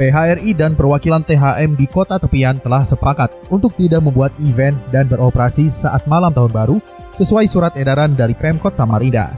PHRI dan perwakilan THM di kota tepian telah sepakat untuk tidak membuat event dan beroperasi saat malam tahun baru sesuai surat edaran dari Pemkot Samarinda.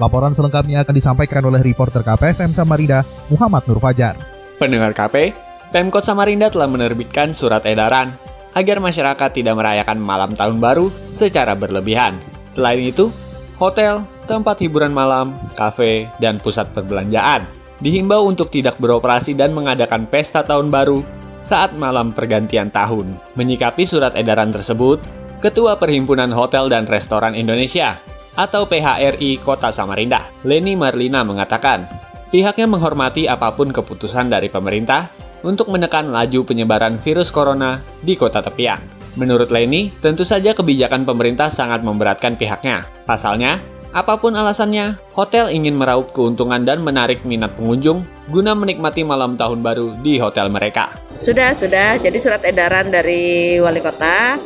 Laporan selengkapnya akan disampaikan oleh reporter KPFM Samarinda, Muhammad Nur Fajar. Pendengar KP, Pemkot Samarinda telah menerbitkan surat edaran agar masyarakat tidak merayakan malam tahun baru secara berlebihan. Selain itu, hotel, tempat hiburan malam, kafe, dan pusat perbelanjaan dihimbau untuk tidak beroperasi dan mengadakan pesta tahun baru saat malam pergantian tahun. Menyikapi surat edaran tersebut, Ketua Perhimpunan Hotel dan Restoran Indonesia atau PHRI Kota Samarinda, Leni Marlina mengatakan, pihaknya menghormati apa pun keputusan dari pemerintah untuk menekan laju penyebaran virus corona di kota tepian. Menurut Leni, tentu saja kebijakan pemerintah sangat memberatkan pihaknya. Pasalnya, Apa pun alasannya, hotel ingin meraup keuntungan dan menarik minat pengunjung guna menikmati malam tahun baru di hotel mereka. Sudah, sudah. Jadi surat edaran dari wali kota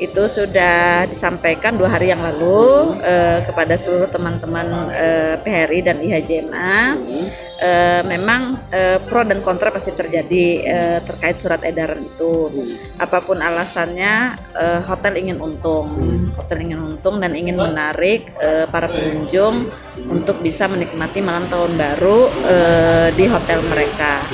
itu sudah disampaikan dua hari yang lalu eh, kepada seluruh teman-teman eh, PHRI dan IHJMA. Eh, memang eh, pro dan kontra pasti terjadi eh, terkait surat edaran itu. Apa pun alasannya, eh, hotel ingin untung, hotel ingin untung dan ingin menarik eh, para pengunjung untuk bisa menikmati malam tahun baru eh, di hotel mereka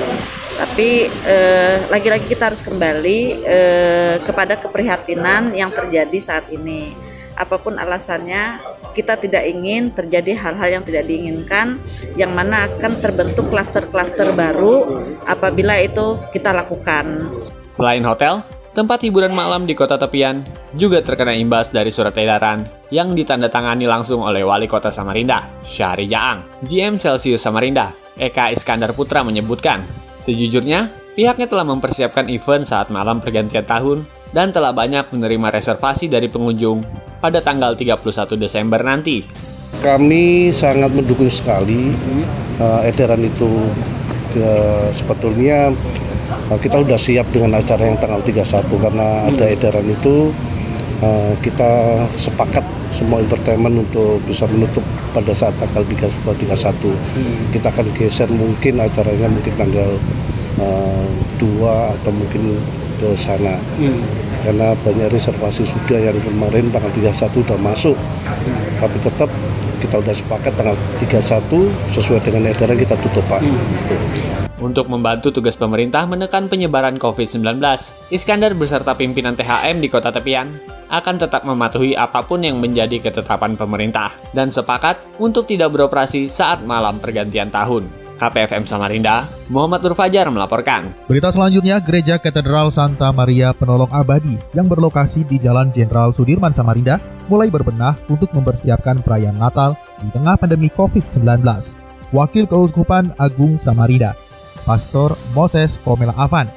tapi eh, lagi-lagi kita harus kembali eh, kepada keprihatinan yang terjadi saat ini. Apa pun alasannya, kita tidak ingin terjadi hal-hal yang tidak diinginkan, yang mana akan terbentuk klaster-klaster baru apabila itu kita lakukan. Selain hotel, tempat hiburan malam di kota tepian juga terkena imbas dari surat edaran yang ditandatangani langsung oleh Wali Kota Samarinda, Syahri Jaang. GM Celsius Samarinda, Eka Iskandar Putra menyebutkan, Sejujurnya, pihaknya telah mempersiapkan event saat malam pergantian tahun dan telah banyak menerima reservasi dari pengunjung pada tanggal 31 Desember nanti. Kami sangat mendukung sekali uh, edaran itu. Uh, sebetulnya uh, kita sudah siap dengan acara yang tanggal 31 karena ada edaran itu uh, kita sepakat semua entertainment untuk bisa menutup pada saat tanggal 31. Hmm. Kita akan geser mungkin acaranya mungkin tanggal uh, dua atau mungkin ke sana hmm. karena banyak reservasi sudah yang kemarin tanggal 31 sudah masuk hmm. tapi tetap kita sudah sepakat tanggal 31 sesuai dengan edaran kita tutup Pak hmm. Untuk membantu tugas pemerintah menekan penyebaran COVID-19, Iskandar beserta pimpinan THM di kota tepian akan tetap mematuhi apa pun yang menjadi ketetapan pemerintah dan sepakat untuk tidak beroperasi saat malam pergantian tahun. KPFM Samarinda, Muhammad Nur Fajar melaporkan. Berita selanjutnya, Gereja Katedral Santa Maria Penolong Abadi yang berlokasi di Jalan Jenderal Sudirman Samarinda mulai berbenah untuk mempersiapkan perayaan Natal di tengah pandemi COVID-19. Wakil Keuskupan Agung Samarinda, Pastor Moses Komela Avan,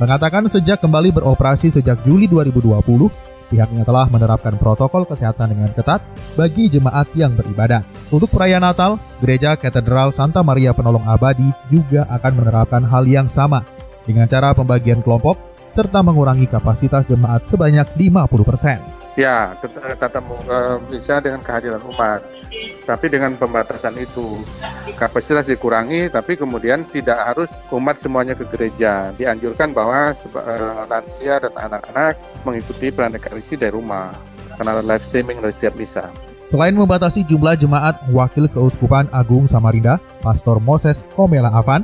mengatakan sejak kembali beroperasi sejak Juli 2020, Pihaknya telah menerapkan protokol kesehatan dengan ketat bagi jemaat yang beribadah. Untuk perayaan Natal, Gereja Katedral Santa Maria Penolong Abadi juga akan menerapkan hal yang sama dengan cara pembagian kelompok serta mengurangi kapasitas jemaat sebanyak 50%. Ya, tetap uh, bisa dengan kehadiran umat. Tapi dengan pembatasan itu, kapasitas dikurangi, tapi kemudian tidak harus umat semuanya ke gereja. Dianjurkan bahwa uh, lansia dan anak-anak mengikuti peran ekarisi dari rumah, karena live streaming dari setiap misa. Selain membatasi jumlah jemaat, Wakil Keuskupan Agung Samarinda, Pastor Moses Komela Avan,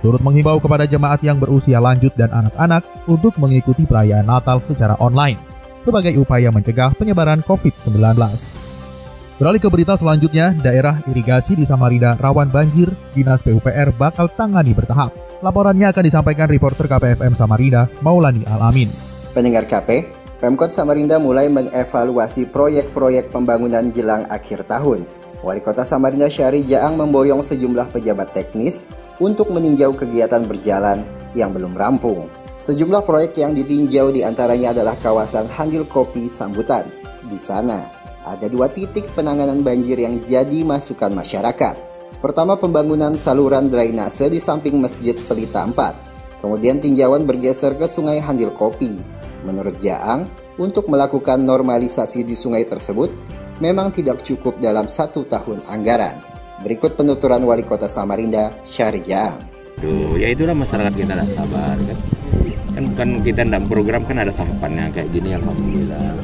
turut menghimbau kepada jemaat yang berusia lanjut dan anak-anak untuk mengikuti perayaan Natal secara online sebagai upaya mencegah penyebaran COVID-19. Beralih ke berita selanjutnya, daerah irigasi di Samarinda rawan banjir, Dinas PUPR bakal tangani bertahap. Laporannya akan disampaikan reporter KPFM Samarinda, Maulani Alamin. Pendengar KP, Pemkot Samarinda mulai mengevaluasi proyek-proyek pembangunan jelang akhir tahun. Wali Kota Samarinda Syari Jaang memboyong sejumlah pejabat teknis untuk meninjau kegiatan berjalan yang belum rampung. Sejumlah proyek yang ditinjau di antaranya adalah kawasan Handil Kopi Sambutan. Di sana, ada dua titik penanganan banjir yang jadi masukan masyarakat. Pertama pembangunan saluran drainase di samping Masjid Pelita 4. Kemudian tinjauan bergeser ke Sungai Handil Kopi. Menurut Jaang, untuk melakukan normalisasi di sungai tersebut memang tidak cukup dalam satu tahun anggaran. Berikut penuturan Wali Kota Samarinda, Syahrijang. Tuh, ya itulah masyarakat kita ada sabar kan. Kan bukan kita tidak program kan ada tahapannya kayak gini alhamdulillah.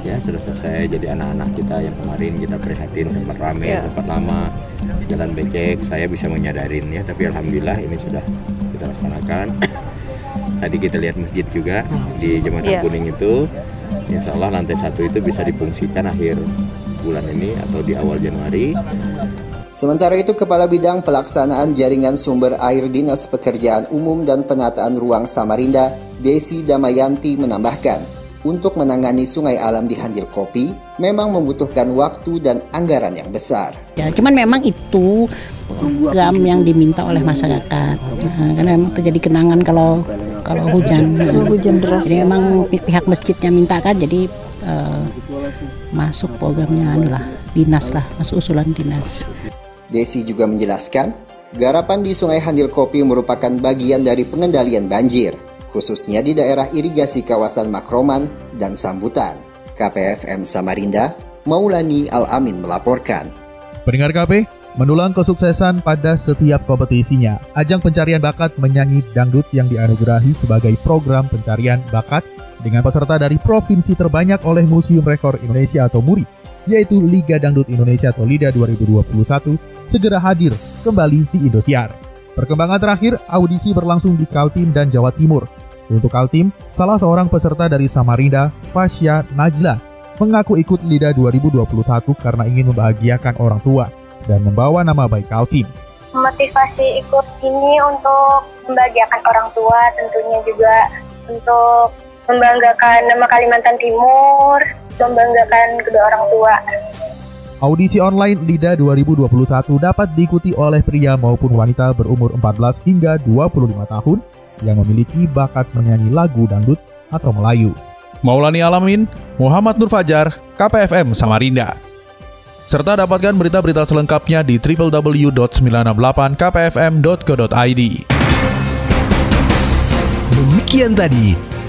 Ya sudah selesai jadi anak-anak kita yang kemarin kita prihatin sempat rame, Ya. sempat lama jalan becek, saya bisa menyadarin ya tapi alhamdulillah ini sudah kita laksanakan. Tadi kita lihat masjid juga di Jembatan Ya. Kuning itu. Insya Allah lantai satu itu bisa difungsikan akhir bulan ini atau di awal Januari. Sementara itu, Kepala Bidang Pelaksanaan Jaringan Sumber Air Dinas Pekerjaan Umum dan Penataan Ruang Samarinda, Desi Damayanti menambahkan, untuk menangani sungai alam di Handil Kopi memang membutuhkan waktu dan anggaran yang besar. Ya, cuman memang itu program yang diminta oleh masyarakat. Nah, karena memang terjadi kenangan kalau kalau hujan. hujan deras. Jadi memang pi- pihak masjidnya minta kan, jadi eh, masuk programnya anu lah, dinas lah, masuk usulan dinas. Desi juga menjelaskan, garapan di Sungai Handil Kopi merupakan bagian dari pengendalian banjir, khususnya di daerah irigasi kawasan Makroman dan Sambutan. KPFM Samarinda, Maulani Al-Amin melaporkan. Pendengar KP, mendulang kesuksesan pada setiap kompetisinya. Ajang pencarian bakat menyanyi dangdut yang dianugerahi sebagai program pencarian bakat dengan peserta dari provinsi terbanyak oleh Museum Rekor Indonesia atau MURI, yaitu Liga Dangdut Indonesia atau LIDA 2021, segera hadir kembali di Indosiar. Perkembangan terakhir, audisi berlangsung di Kaltim dan Jawa Timur. Untuk Kaltim, salah seorang peserta dari Samarinda, Fasya Najla, mengaku ikut LIDA 2021 karena ingin membahagiakan orang tua dan membawa nama baik Kaltim. motivasi ikut ini untuk membahagiakan orang tua tentunya juga untuk membanggakan nama Kalimantan Timur membanggakan kedua orang tua Audisi online LIDA 2021 dapat diikuti oleh pria maupun wanita berumur 14 hingga 25 tahun yang memiliki bakat menyanyi lagu dangdut atau Melayu. Maulani Alamin, Muhammad Nur Fajar, KPFM Samarinda. Serta dapatkan berita-berita selengkapnya di www.968kpfm.co.id. Demikian tadi